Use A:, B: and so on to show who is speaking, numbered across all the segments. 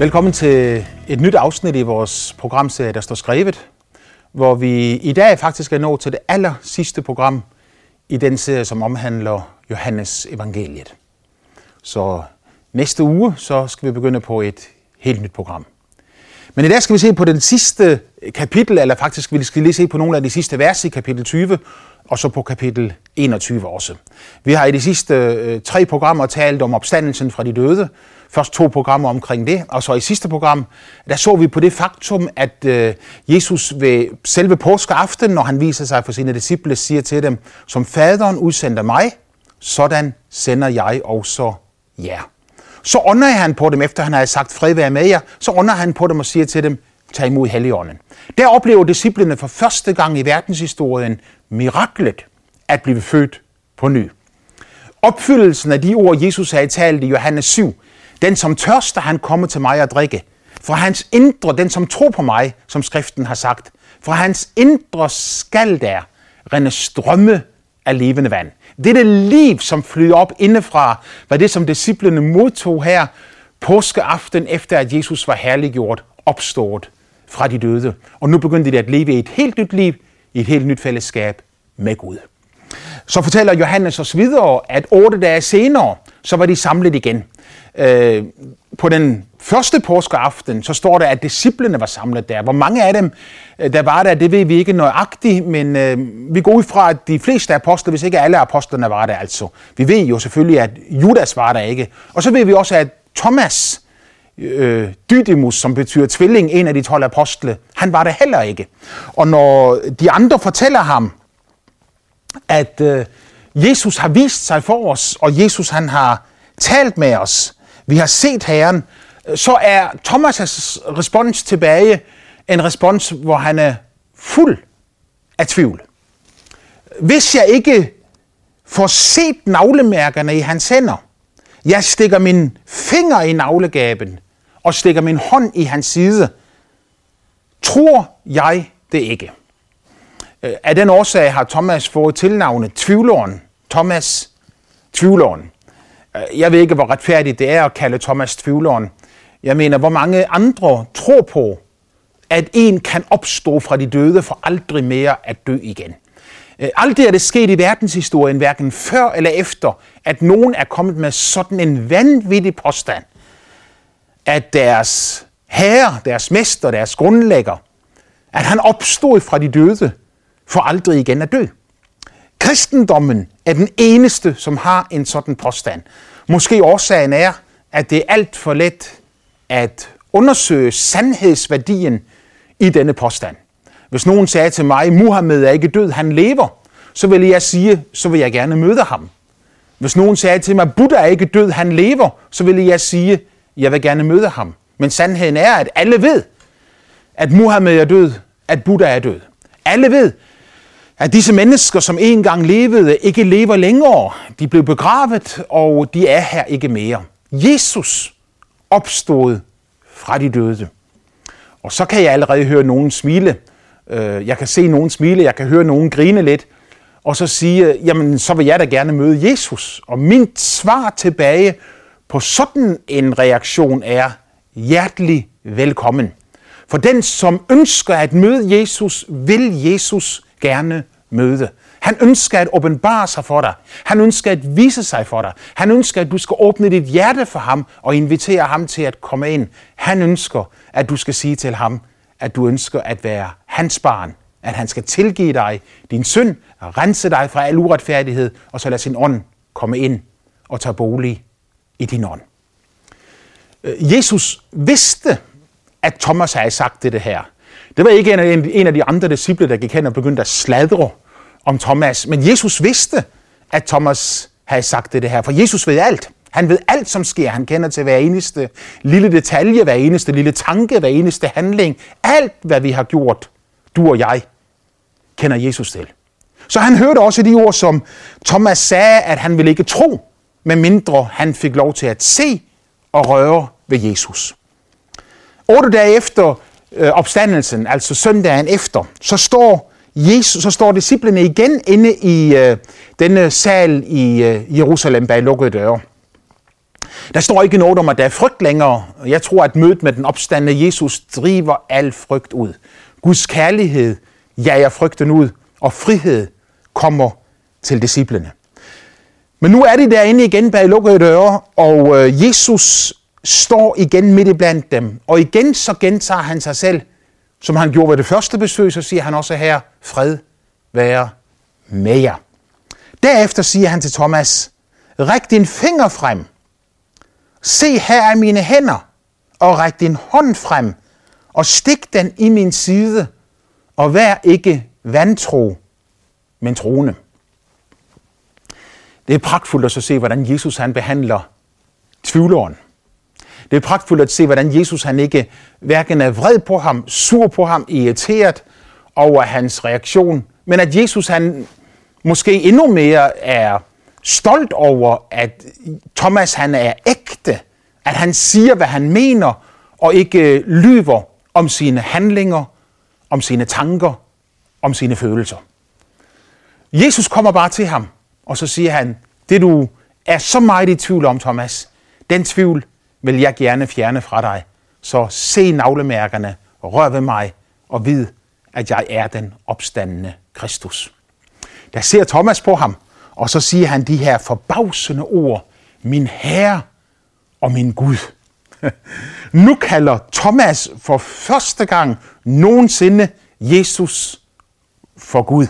A: Velkommen til et nyt afsnit i vores programserie, der står skrevet, hvor vi i dag faktisk er nået til det aller sidste program i den serie, som omhandler Johannes evangeliet. Så næste uge, så skal vi begynde på et helt nyt program. Men i dag skal vi se på den sidste kapitel, eller faktisk vi skal lige se på nogle af de sidste vers i kapitel 20, og så på kapitel 21 også. Vi har i de sidste øh, tre programmer talt om opstandelsen fra de døde. Først to programmer omkring det, og så i sidste program, der så vi på det faktum, at øh, Jesus ved selve påskeaften, når han viser sig for sine disciple, siger til dem, som faderen udsender mig, sådan sender jeg også jer. Så ånder han på dem, efter han har sagt, fred være med jer, så ånder han på dem og siger til dem, tag imod Helligånden. Der oplever disciplene for første gang i verdenshistorien miraklet at blive født på ny. Opfyldelsen af de ord, Jesus havde talt i Johannes 7, den som tørster, han kommer til mig at drikke. Fra hans indre, den som tror på mig, som skriften har sagt, fra hans indre skal der rende strømme af levende vand. Det er det liv, som flyder op indefra, var det, som disciplene modtog her påskeaften, efter at Jesus var herliggjort, opstået fra de døde. Og nu begyndte de at leve et helt nyt liv, i et helt nyt fællesskab med Gud. Så fortæller Johannes os videre, at otte dage senere, så var de samlet igen. Øh, på den første påskeaften, så står der, at disciplene var samlet der. Hvor mange af dem, øh, der var der, det ved vi ikke nøjagtigt, men øh, vi går ud fra, at de fleste apostler, hvis ikke alle apostlene var der altså. Vi ved jo selvfølgelig, at Judas var der ikke. Og så ved vi også, at Thomas, øh, Dydimus, som betyder tvilling, en af de 12 apostle, han var der heller ikke. Og når de andre fortæller ham, at øh, Jesus har vist sig for os, og Jesus han har talt med os, vi har set Herren, så er Thomas' respons tilbage en respons, hvor han er fuld af tvivl. Hvis jeg ikke får set navlemærkerne i hans hænder, jeg stikker min finger i navlegaben og stikker min hånd i hans side, tror jeg det ikke. Øh, af den årsag har Thomas fået tilnavnet Tvivleren. Thomas Tvivleren. Jeg ved ikke, hvor retfærdigt det er at kalde Thomas Tvivleren. Jeg mener, hvor mange andre tror på, at en kan opstå fra de døde for aldrig mere at dø igen. Øh, aldrig er det sket i verdenshistorien, hverken før eller efter, at nogen er kommet med sådan en vanvittig påstand, at deres herre, deres mester, deres grundlægger, at han opstod fra de døde for aldrig igen at dø. Kristendommen er den eneste, som har en sådan påstand. Måske årsagen er, at det er alt for let at undersøge sandhedsværdien i denne påstand. Hvis nogen sagde til mig, Muhammed er ikke død, han lever, så ville jeg sige, så vil jeg gerne møde ham. Hvis nogen sagde til mig, Buddha er ikke død, han lever, så ville jeg sige, jeg vil gerne møde ham. Men sandheden er, at alle ved, at Muhammed er død, at Buddha er død. Alle ved, at disse mennesker, som engang levede, ikke lever længere. De blev begravet, og de er her ikke mere. Jesus opstod fra de døde. Og så kan jeg allerede høre nogen smile. Øh, jeg kan se nogen smile, jeg kan høre nogen grine lidt. Og så sige, jamen så vil jeg da gerne møde Jesus. Og min svar tilbage på sådan en reaktion er hjertelig velkommen. For den, som ønsker at møde Jesus, vil Jesus gerne møde. Han ønsker at åbenbare sig for dig. Han ønsker at vise sig for dig. Han ønsker, at du skal åbne dit hjerte for ham og invitere ham til at komme ind. Han ønsker, at du skal sige til ham, at du ønsker at være hans barn. At han skal tilgive dig din synd, rense dig fra al uretfærdighed, og så lade sin ånd komme ind og tage bolig i din ånd. Øh, Jesus vidste, at Thomas havde sagt det her. Det var ikke en af de andre disciple, der gik hen og begyndte at sladre om Thomas. Men Jesus vidste, at Thomas havde sagt det her. For Jesus ved alt. Han ved alt, som sker. Han kender til hver eneste lille detalje, hver eneste lille tanke, hver eneste handling. Alt, hvad vi har gjort, du og jeg, kender Jesus til. Så han hørte også de ord, som Thomas sagde, at han ville ikke tro, medmindre han fik lov til at se og røre ved Jesus. Otte dage efter øh, opstandelsen, altså søndagen efter, så står Jesus, så står disciplene igen inde i øh, denne sal i øh, Jerusalem bag lukkede døre. Der står ikke noget om, at der er frygt længere. Jeg tror, at mødet med den opstandende Jesus driver al frygt ud. Guds kærlighed jager frygten ud, og frihed kommer til disciplene. Men nu er de derinde igen bag lukkede døre, og øh, Jesus står igen midt i blandt dem. Og igen så gentager han sig selv, som han gjorde ved det første besøg, så siger han også her, fred være med jer. Derefter siger han til Thomas, ræk din finger frem. Se, her er mine hænder, og ræk din hånd frem, og stik den i min side, og vær ikke vantro, men troende. Det er pragtfuldt at så se, hvordan Jesus han behandler tvivleren. Det er pragtfuldt at se, hvordan Jesus han ikke hverken er vred på ham, sur på ham, irriteret over hans reaktion, men at Jesus han måske endnu mere er stolt over, at Thomas han er ægte, at han siger, hvad han mener, og ikke øh, lyver om sine handlinger, om sine tanker, om sine følelser. Jesus kommer bare til ham, og så siger han, det du er så meget i tvivl om, Thomas, den tvivl vil jeg gerne fjerne fra dig. Så se navlemærkerne, rør ved mig, og vid, at jeg er den opstandende Kristus. Der ser Thomas på ham, og så siger han de her forbavsende ord, min Herre og min Gud. nu kalder Thomas for første gang nogensinde Jesus for Gud.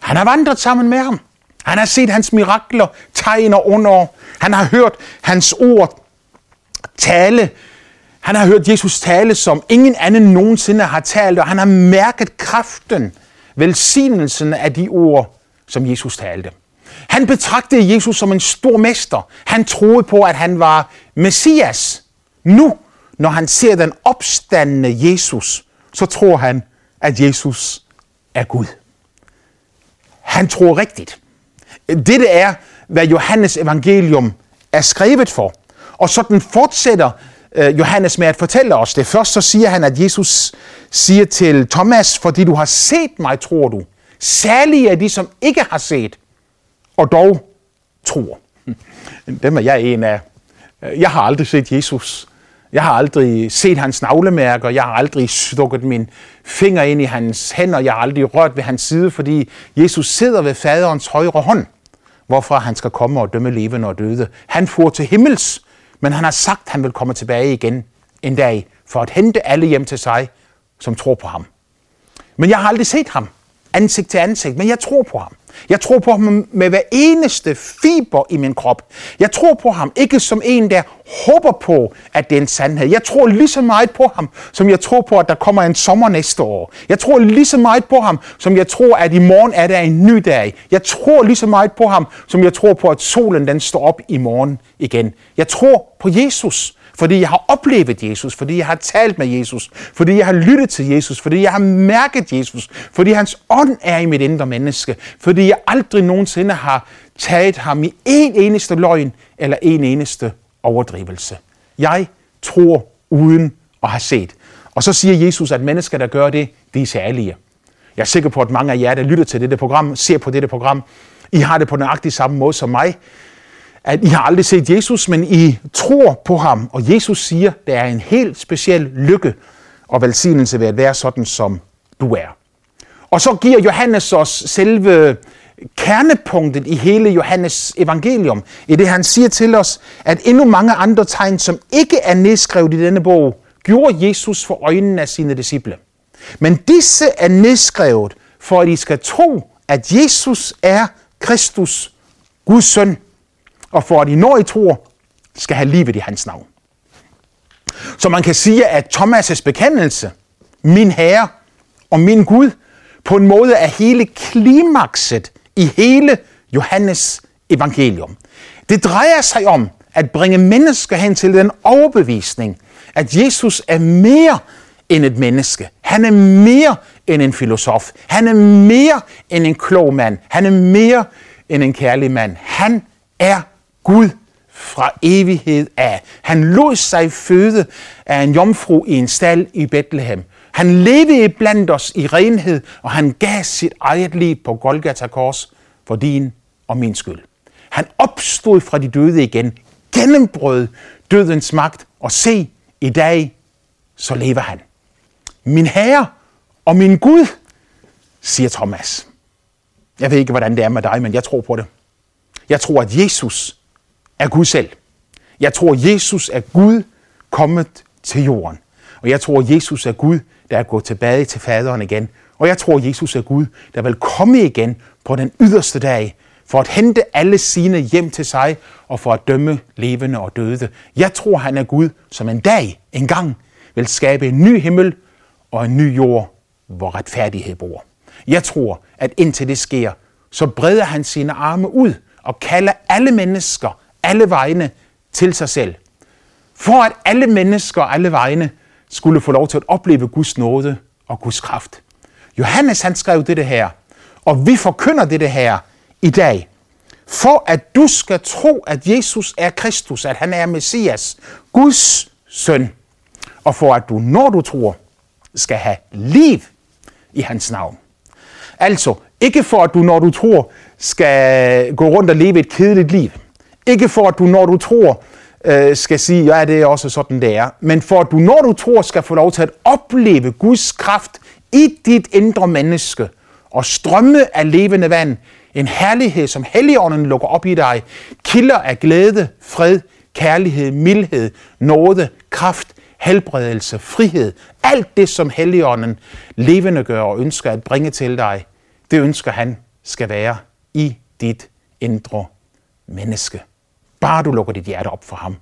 A: Han har vandret sammen med ham. Han har set hans mirakler, tegn og under. Han har hørt hans ord tale. Han har hørt Jesus tale, som ingen anden nogensinde har talt, og han har mærket kraften, velsignelsen af de ord, som Jesus talte. Han betragtede Jesus som en stor mester. Han troede på, at han var Messias. Nu, når han ser den opstandende Jesus, så tror han, at Jesus er Gud. Han tror rigtigt. Dette er, hvad Johannes evangelium er skrevet for. Og sådan fortsætter øh, Johannes med at fortælle os det. Først så siger han, at Jesus siger til Thomas, fordi du har set mig, tror du. Særlige er de, som ikke har set, og dog tror. Dem er jeg en af. Jeg har aldrig set Jesus. Jeg har aldrig set hans navlemærker. Jeg har aldrig stukket min finger ind i hans hænder. Jeg har aldrig rørt ved hans side, fordi Jesus sidder ved faderens højre hånd, hvorfra han skal komme og dømme levende og døde. Han får til himmels, men han har sagt, at han vil komme tilbage igen en dag for at hente alle hjem til sig, som tror på ham. Men jeg har aldrig set ham ansigt til ansigt, men jeg tror på ham. Jeg tror på ham med hver eneste fiber i min krop. Jeg tror på ham ikke som en, der håber på, at det er en sandhed. Jeg tror lige så meget på ham, som jeg tror på, at der kommer en sommer næste år. Jeg tror lige så meget på ham, som jeg tror, at i morgen er der en ny dag. Jeg tror lige så meget på ham, som jeg tror på, at solen den står op i morgen igen. Jeg tror på Jesus fordi jeg har oplevet Jesus, fordi jeg har talt med Jesus, fordi jeg har lyttet til Jesus, fordi jeg har mærket Jesus, fordi hans ånd er i mit indre menneske, fordi jeg aldrig nogensinde har taget ham i en eneste løgn eller en eneste overdrivelse. Jeg tror uden at have set. Og så siger Jesus, at mennesker, der gør det, de er særlige. Jeg er sikker på, at mange af jer, der lytter til dette program, ser på dette program, I har det på nøjagtig samme måde som mig at I har aldrig set Jesus, men I tror på ham. Og Jesus siger, det der er en helt speciel lykke og velsignelse ved at være sådan, som du er. Og så giver Johannes os selve kernepunktet i hele Johannes evangelium, i det han siger til os, at endnu mange andre tegn, som ikke er nedskrevet i denne bog, gjorde Jesus for øjnene af sine disciple. Men disse er nedskrevet, for at I skal tro, at Jesus er Kristus, Guds søn, og for at I når I tror, skal have livet i hans navn. Så man kan sige, at Thomas' bekendelse, min Herre og min Gud, på en måde er hele klimakset i hele Johannes evangelium. Det drejer sig om at bringe mennesker hen til den overbevisning, at Jesus er mere end et menneske. Han er mere end en filosof. Han er mere end en klog mand. Han er mere end en kærlig mand. Han er Gud fra evighed af. Han lod sig føde af en jomfru i en stald i Bethlehem. Han levede blandt os i renhed, og han gav sit eget liv på Golgata Kors for din og min skyld. Han opstod fra de døde igen gennembrød dødens magt, og se, i dag, så lever han. Min Herre og min Gud, siger Thomas. Jeg ved ikke, hvordan det er med dig, men jeg tror på det. Jeg tror, at Jesus er Gud selv. Jeg tror, Jesus er Gud kommet til jorden. Og jeg tror, Jesus er Gud, der er gået tilbage til faderen igen. Og jeg tror, Jesus er Gud, der vil komme igen på den yderste dag, for at hente alle sine hjem til sig, og for at dømme levende og døde. Jeg tror, han er Gud, som en dag, en gang, vil skabe en ny himmel og en ny jord, hvor retfærdighed bor. Jeg tror, at indtil det sker, så breder han sine arme ud og kalder alle mennesker, alle vegne, til sig selv. For at alle mennesker, alle vegne, skulle få lov til at opleve Guds nåde og Guds kraft. Johannes han skrev det her, og vi forkynder det her i dag, for at du skal tro, at Jesus er Kristus, at han er Messias, Guds søn, og for at du, når du tror, skal have liv i hans navn. Altså, ikke for at du, når du tror, skal gå rundt og leve et kedeligt liv. Ikke for at du, når du tror, øh, skal sige, ja, det er også sådan, det er. Men for at du, når du tror, skal få lov til at opleve Guds kraft i dit indre menneske og strømme af levende vand. En herlighed, som Helligånden lukker op i dig. Kilder af glæde, fred, kærlighed, mildhed, nåde, kraft, helbredelse, frihed. Alt det, som Helligånden levende gør og ønsker at bringe til dig, det ønsker han skal være i dit indre menneske. Bare du lukker dit hjerte op for ham.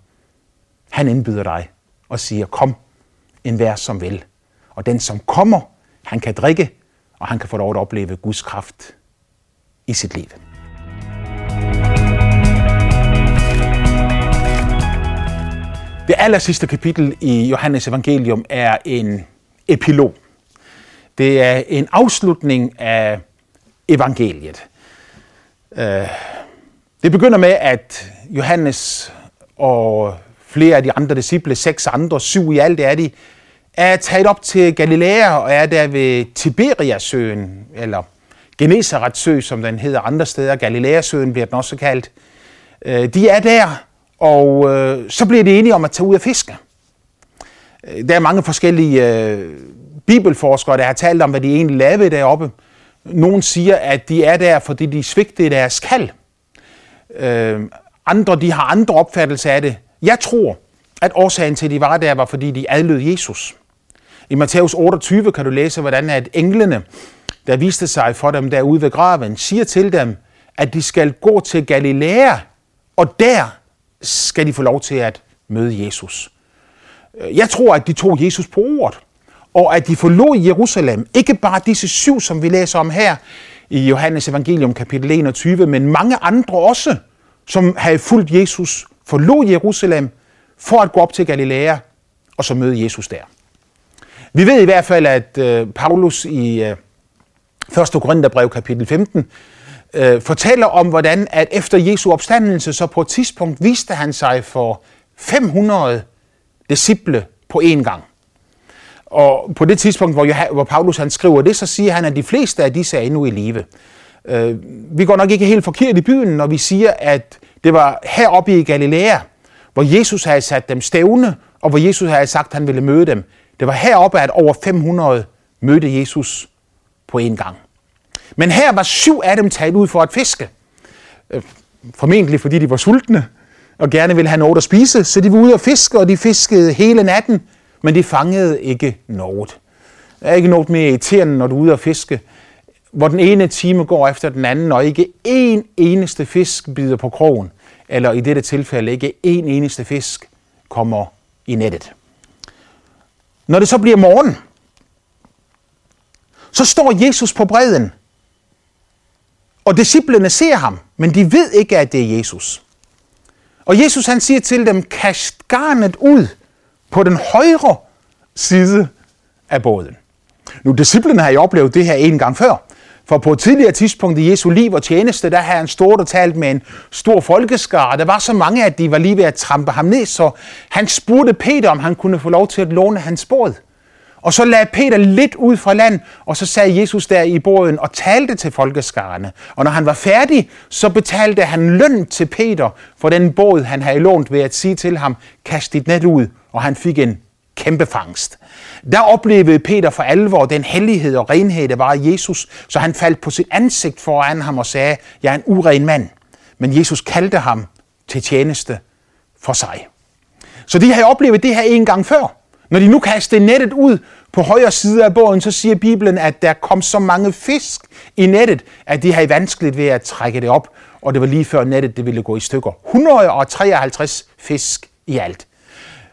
A: Han indbyder dig og siger, kom, en vær som vil. Og den, som kommer, han kan drikke, og han kan få lov at opleve Guds kraft i sit liv. Det aller sidste kapitel i Johannes evangelium er en epilog. Det er en afslutning af evangeliet. Øh, det begynder med, at Johannes og flere af de andre disciple, seks andre, syv i alt er de, er taget op til Galilea og er der ved Tiberiasøen, eller Genesaretsø, som den hedder andre steder. Galileasøen bliver den også kaldt. Øh, de er der, og øh, så bliver de enige om at tage ud og fiske. Øh, der er mange forskellige bibelforskere, der har talt om, hvad de egentlig lavede deroppe. Nogle siger, at de er der, fordi de svigtede deres kald. Andre de har andre opfattelser af det. Jeg tror, at årsagen til, at de var der, var fordi de adlød Jesus. I Matthæus 28 kan du læse, hvordan at englene, der viste sig for dem derude ved graven, siger til dem, at de skal gå til Galilea, og der skal de få lov til at møde Jesus. Jeg tror, at de tog Jesus på ordet, og at de forlod Jerusalem. Ikke bare disse syv, som vi læser om her i Johannes evangelium kapitel 21, men mange andre også, som havde fulgt Jesus, forlod Jerusalem for at gå op til Galilea og så møde Jesus der. Vi ved i hvert fald, at øh, Paulus i øh, 1. Korintherbrev kapitel 15 øh, fortæller om, hvordan at efter Jesu opstandelse, så på et tidspunkt viste han sig for 500 disciple på én gang. Og på det tidspunkt, hvor, hvor Paulus han skriver det, så siger han, at de fleste af disse er endnu i live. Øh, vi går nok ikke helt forkert i byen, når vi siger, at det var heroppe i Galilea, hvor Jesus havde sat dem stævne, og hvor Jesus havde sagt, at han ville møde dem. Det var heroppe, at over 500 mødte Jesus på en gang. Men her var syv af dem taget ud for at fiske. Øh, formentlig fordi de var sultne og gerne ville have noget at spise, så de var ude at fiske, og de fiskede hele natten, men de fangede ikke noget. Der er ikke noget mere irriterende, når du er ude at fiske, hvor den ene time går efter den anden, og ikke én eneste fisk bider på krogen, eller i dette tilfælde ikke én eneste fisk kommer i nettet. Når det så bliver morgen, så står Jesus på bredden, og disciplene ser ham, men de ved ikke, at det er Jesus. Og Jesus han siger til dem, kast garnet ud på den højre side af båden. Nu, disciplene har jo oplevet det her en gang før. For på et tidligere tidspunkt i Jesu liv og tjeneste, der havde han stort og talt med en stor folkeskare. Der var så mange, at de var lige ved at trampe ham ned, så han spurgte Peter, om han kunne få lov til at låne hans båd. Og så lagde Peter lidt ud fra land, og så sagde Jesus der i båden og talte til folkeskarerne. Og når han var færdig, så betalte han løn til Peter for den båd, han havde lånt ved at sige til ham, kast dit net ud, og han fik en kæmpe fangst. Der oplevede Peter for alvor den hellighed og renhed, der var i Jesus, så han faldt på sit ansigt foran ham og sagde, jeg er en uren mand. Men Jesus kaldte ham til tjeneste for sig. Så de har oplevet det her en gang før. Når de nu kastede nettet ud på højre side af båden, så siger Bibelen, at der kom så mange fisk i nettet, at de havde vanskeligt ved at trække det op, og det var lige før nettet det ville gå i stykker. 153 fisk i alt.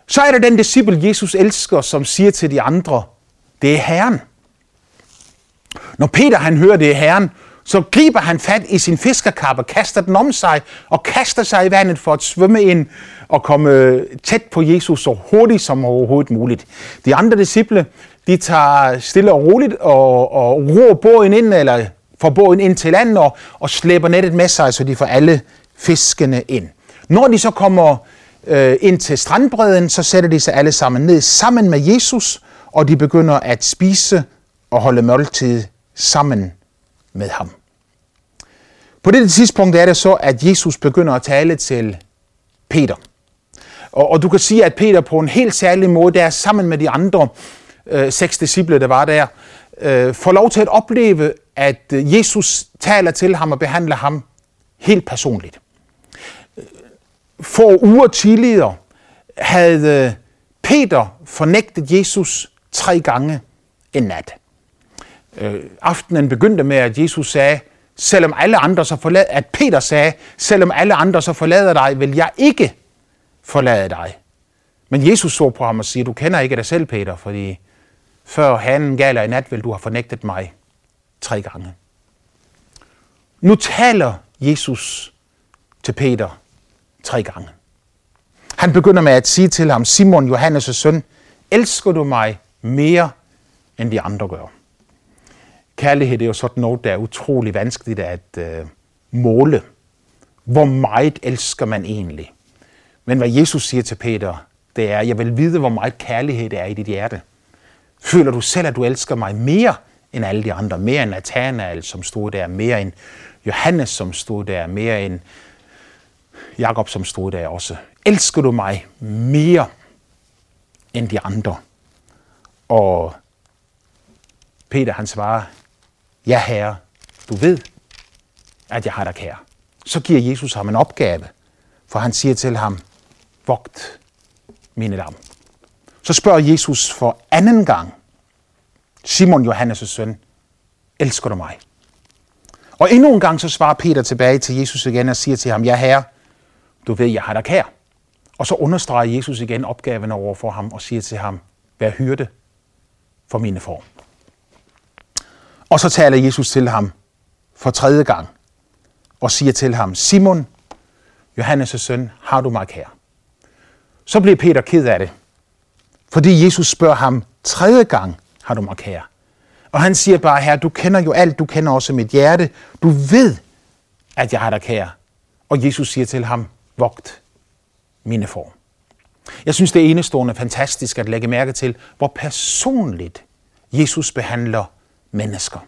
A: Så er der den disciple, Jesus elsker, som siger til de andre, det er Herren. Når Peter han hører, det er Herren, så griber han fat i sin fiskerkappe, kaster den om sig og kaster sig i vandet for at svømme ind og komme øh, tæt på Jesus så hurtigt som overhovedet muligt. De andre disciple, de tager stille og roligt og, og roer båden ind, eller får båden ind til land og, og slæber nettet med sig, så de får alle fiskene ind. Når de så kommer øh, ind til strandbredden, så sætter de sig alle sammen ned sammen med Jesus, og de begynder at spise og holde måltid sammen med ham. På det tidspunkt er det så, at Jesus begynder at tale til Peter. Og, og du kan sige, at Peter på en helt særlig måde, der sammen med de andre øh, seks disciple, der var der, øh, får lov til at opleve, at Jesus taler til ham og behandler ham helt personligt. Få uger tidligere havde øh, Peter fornægtet Jesus tre gange en nat. Øh, aftenen begyndte med, at Jesus sagde, selvom alle andre så forlader, at Peter sagde, selvom alle andre så forlader dig, vil jeg ikke forlade dig. Men Jesus så på ham og siger, du kender ikke dig selv, Peter, fordi før han galer i nat, vil du have fornægtet mig tre gange. Nu taler Jesus til Peter tre gange. Han begynder med at sige til ham, Simon, Johannes' søn, elsker du mig mere, end de andre gør? Kærlighed er jo sådan noget, der er utrolig vanskeligt at øh, måle. Hvor meget elsker man egentlig? Men hvad Jesus siger til Peter, det er, jeg vil vide, hvor meget kærlighed det er i dit hjerte. Føler du selv, at du elsker mig mere end alle de andre? Mere end Nathanael, som stod der. Mere end Johannes, som stod der. Mere end Jakob, som stod der også. Elsker du mig mere end de andre? Og Peter han svarer, ja herre, du ved, at jeg har dig kær. Så giver Jesus ham en opgave, for han siger til ham, vogt mine lam. Så spørger Jesus for anden gang, Simon Johannes' søn, elsker du mig? Og endnu en gang så svarer Peter tilbage til Jesus igen og siger til ham, ja herre, du ved, jeg har dig kær. Og så understreger Jesus igen opgaven over for ham og siger til ham, vær hyrde for mine får. Og så taler Jesus til ham for tredje gang og siger til ham, Simon, Johannes' søn, har du mig kær? Så bliver Peter ked af det, fordi Jesus spørger ham tredje gang, har du mig kær? Og han siger bare, her, du kender jo alt, du kender også mit hjerte, du ved, at jeg har dig kær. Og Jesus siger til ham, vogt mine får. Jeg synes, det er enestående fantastisk at lægge mærke til, hvor personligt Jesus behandler mennesker.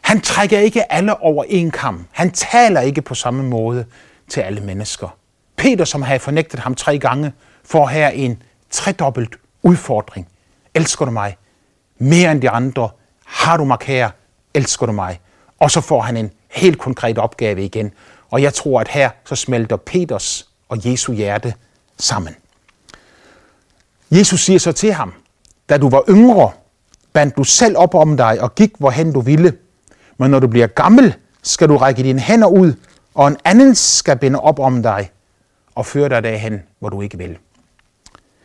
A: Han trækker ikke alle over en kamp. Han taler ikke på samme måde til alle mennesker. Peter, som havde fornægtet ham tre gange, får her en tredobbelt udfordring. Elsker du mig? Mere end de andre. Har du mig kære? Elsker du mig? Og så får han en helt konkret opgave igen. Og jeg tror, at her så smelter Peters og Jesu hjerte sammen. Jesus siger så til ham, da du var yngre, bandt du selv op om dig og gik, hvorhen du ville. Men når du bliver gammel, skal du række dine hænder ud, og en anden skal binde op om dig og føre dig derhen, hvor du ikke vil.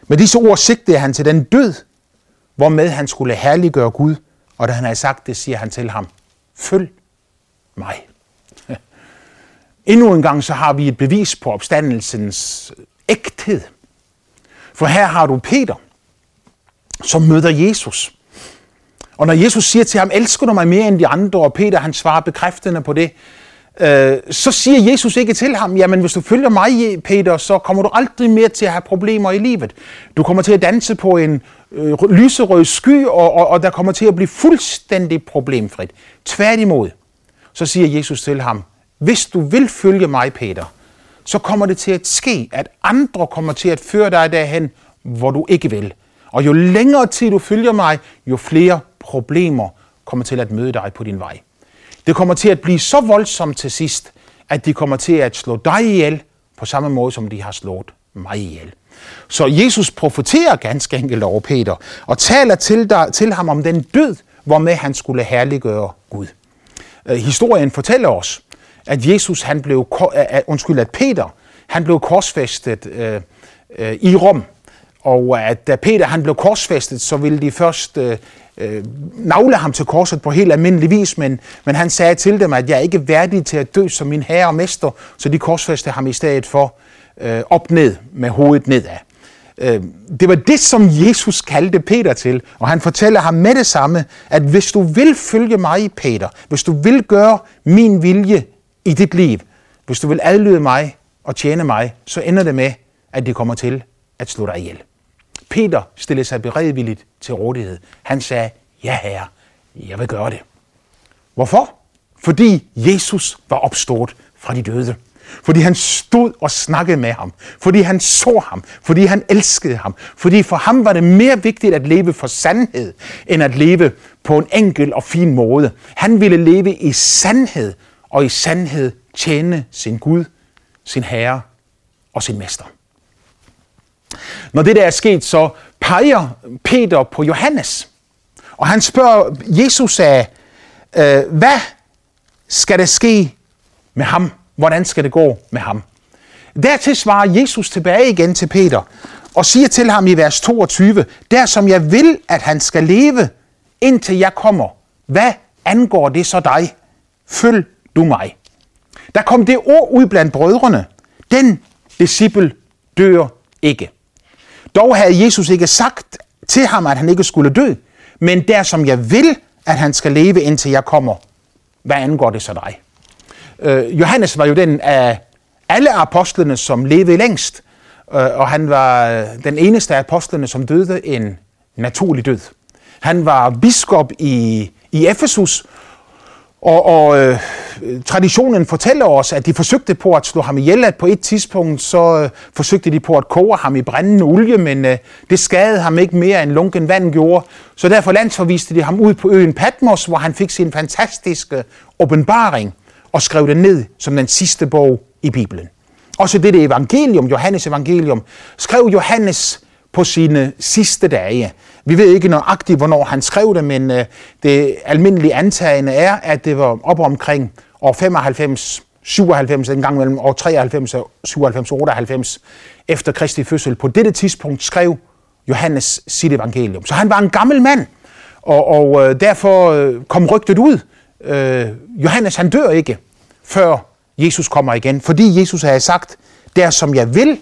A: Med disse ord sigtede han til den død, hvormed han skulle herliggøre Gud, og da han havde sagt det, siger han til ham, følg mig. Endnu en gang så har vi et bevis på opstandelsens ægthed. For her har du Peter, som møder Jesus. Og når Jesus siger til ham, elsker du mig mere end de andre, og Peter han svarer bekræftende på det, øh, så siger Jesus ikke til ham, jamen hvis du følger mig, Peter, så kommer du aldrig mere til at have problemer i livet. Du kommer til at danse på en øh, lyserød sky, og, og, og der kommer til at blive fuldstændig problemfrit. Tværtimod, så siger Jesus til ham, hvis du vil følge mig, Peter, så kommer det til at ske, at andre kommer til at føre dig derhen, hvor du ikke vil. Og jo længere tid du følger mig, jo flere problemer kommer til at møde dig på din vej. Det kommer til at blive så voldsomt til sidst, at de kommer til at slå dig ihjel på samme måde, som de har slået mig ihjel. Så Jesus profeterer ganske enkelt over Peter og taler til, dig, til ham om den død, hvormed han skulle herliggøre Gud. Øh, historien fortæller os, at Jesus han blev, at, undskyld, at Peter han blev korsfæstet øh, øh, i Rom, og at da Peter han blev korsfæstet, så ville de først uh, øh, navle ham til korset på helt almindelig vis, men, men han sagde til dem, at jeg er ikke værdig til at dø som min herre og mester, så de korsfæstede ham i stedet for øh, op ned med hovedet nedad. Øh, det var det, som Jesus kaldte Peter til, og han fortæller ham med det samme, at hvis du vil følge mig, Peter, hvis du vil gøre min vilje i dit liv, hvis du vil adlyde mig og tjene mig, så ender det med, at det kommer til at slå dig ihjel. Peter stillede sig beredvilligt til rådighed. Han sagde, ja herre, jeg vil gøre det. Hvorfor? Fordi Jesus var opstået fra de døde. Fordi han stod og snakkede med ham. Fordi han så ham. Fordi han elskede ham. Fordi for ham var det mere vigtigt at leve for sandhed, end at leve på en enkel og fin måde. Han ville leve i sandhed, og i sandhed tjene sin Gud, sin Herre og sin Mester. Når det der er sket, så peger Peter på Johannes. Og han spørger Jesus af, øh, hvad skal der ske med ham? Hvordan skal det gå med ham? Dertil svarer Jesus tilbage igen til Peter og siger til ham i vers 22, der som jeg vil, at han skal leve, indtil jeg kommer. Hvad angår det så dig? Følg du mig. Der kom det ord ud blandt brødrene. Den disciple dør ikke. Dog havde Jesus ikke sagt til ham, at han ikke skulle dø, men der som jeg vil, at han skal leve, indtil jeg kommer. Hvad angår det så dig? Øh, Johannes var jo den af alle apostlene, som levede længst, øh, og han var øh, den eneste af apostlene, som døde en naturlig død. Han var biskop i, i Efesus, og, og øh, traditionen fortæller os, at de forsøgte på at slå ham ihjel, at på et tidspunkt så øh, forsøgte de på at koge ham i brændende olie, men øh, det skadede ham ikke mere end lunken vand gjorde. Så derfor landsforviste de ham ud på øen Patmos, hvor han fik sin fantastiske åbenbaring og skrev det ned som den sidste bog i Bibelen. Også dette evangelium, Johannes evangelium, skrev Johannes på sine sidste dage. Vi ved ikke nøjagtigt, hvornår han skrev det, men øh, det almindelige antagende er, at det var op omkring år 95, 97, en gang mellem år 93 og 97, 98, efter Kristi fødsel. På dette tidspunkt skrev Johannes sit evangelium. Så han var en gammel mand, og, og øh, derfor øh, kom rygtet ud. Øh, Johannes han dør ikke, før Jesus kommer igen, fordi Jesus havde sagt, der som jeg vil,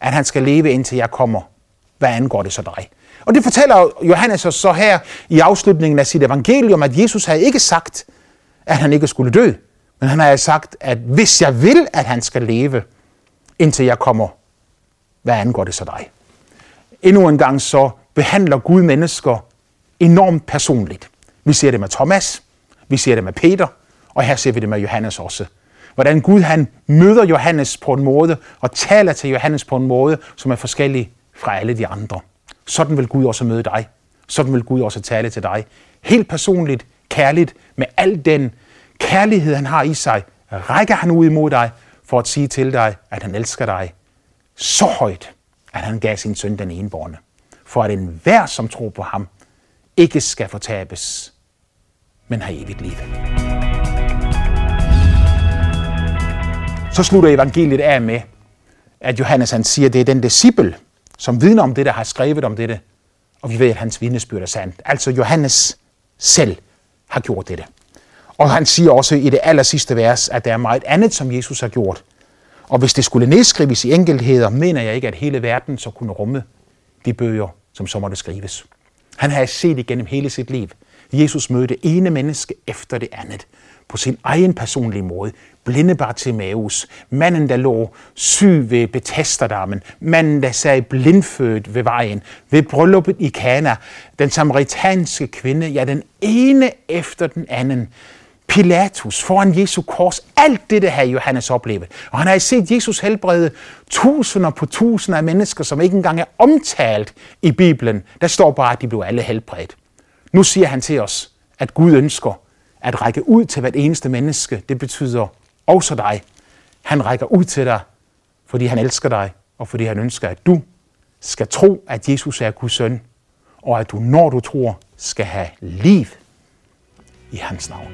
A: at han skal leve indtil jeg kommer. Hvad angår det så dig? Og det fortæller Johannes os så her i afslutningen af sit evangelium, at Jesus havde ikke sagt, at han ikke skulle dø, men han havde sagt, at hvis jeg vil, at han skal leve, indtil jeg kommer, hvad angår det så dig? Endnu en gang så behandler Gud mennesker enormt personligt. Vi ser det med Thomas, vi ser det med Peter, og her ser vi det med Johannes også. Hvordan Gud han møder Johannes på en måde og taler til Johannes på en måde, som er forskellig fra alle de andre. Sådan vil Gud også møde dig. Sådan vil Gud også tale til dig. Helt personligt, kærligt, med al den kærlighed, han har i sig, rækker han ud imod dig for at sige til dig, at han elsker dig så højt, at han gav sin søn den enborne. For at enhver, som tror på ham, ikke skal fortabes, men har evigt liv. Så slutter evangeliet af med, at Johannes han siger, at det er den disciple, som vidner om det, der har skrevet om dette, og vi ved, at hans vidnesbyrd er sandt. Altså Johannes selv har gjort dette. Og han siger også i det aller sidste vers, at der er meget andet, som Jesus har gjort. Og hvis det skulle nedskrives i enkeltheder, mener jeg ikke, at hele verden så kunne rumme de bøger, som så måtte skrives. Han har set igennem hele sit liv. Jesus mødte ene menneske efter det andet på sin egen personlige måde. Blinde Bartimaeus, manden der lå syg ved Bethesda-dammen, manden der sagde blindfødt ved vejen, ved brylluppet i Kana, den samaritanske kvinde, ja den ene efter den anden. Pilatus foran Jesu kors. Alt det, det har Johannes oplevet. Og han har set Jesus helbrede tusinder på tusinder af mennesker, som ikke engang er omtalt i Bibelen. Der står bare, at de blev alle helbredt. Nu siger han til os, at Gud ønsker at række ud til hvert eneste menneske. Det betyder også dig. Han rækker ud til dig, fordi han elsker dig, og fordi han ønsker, at du skal tro, at Jesus er Guds søn, og at du, når du tror, skal have liv i hans navn.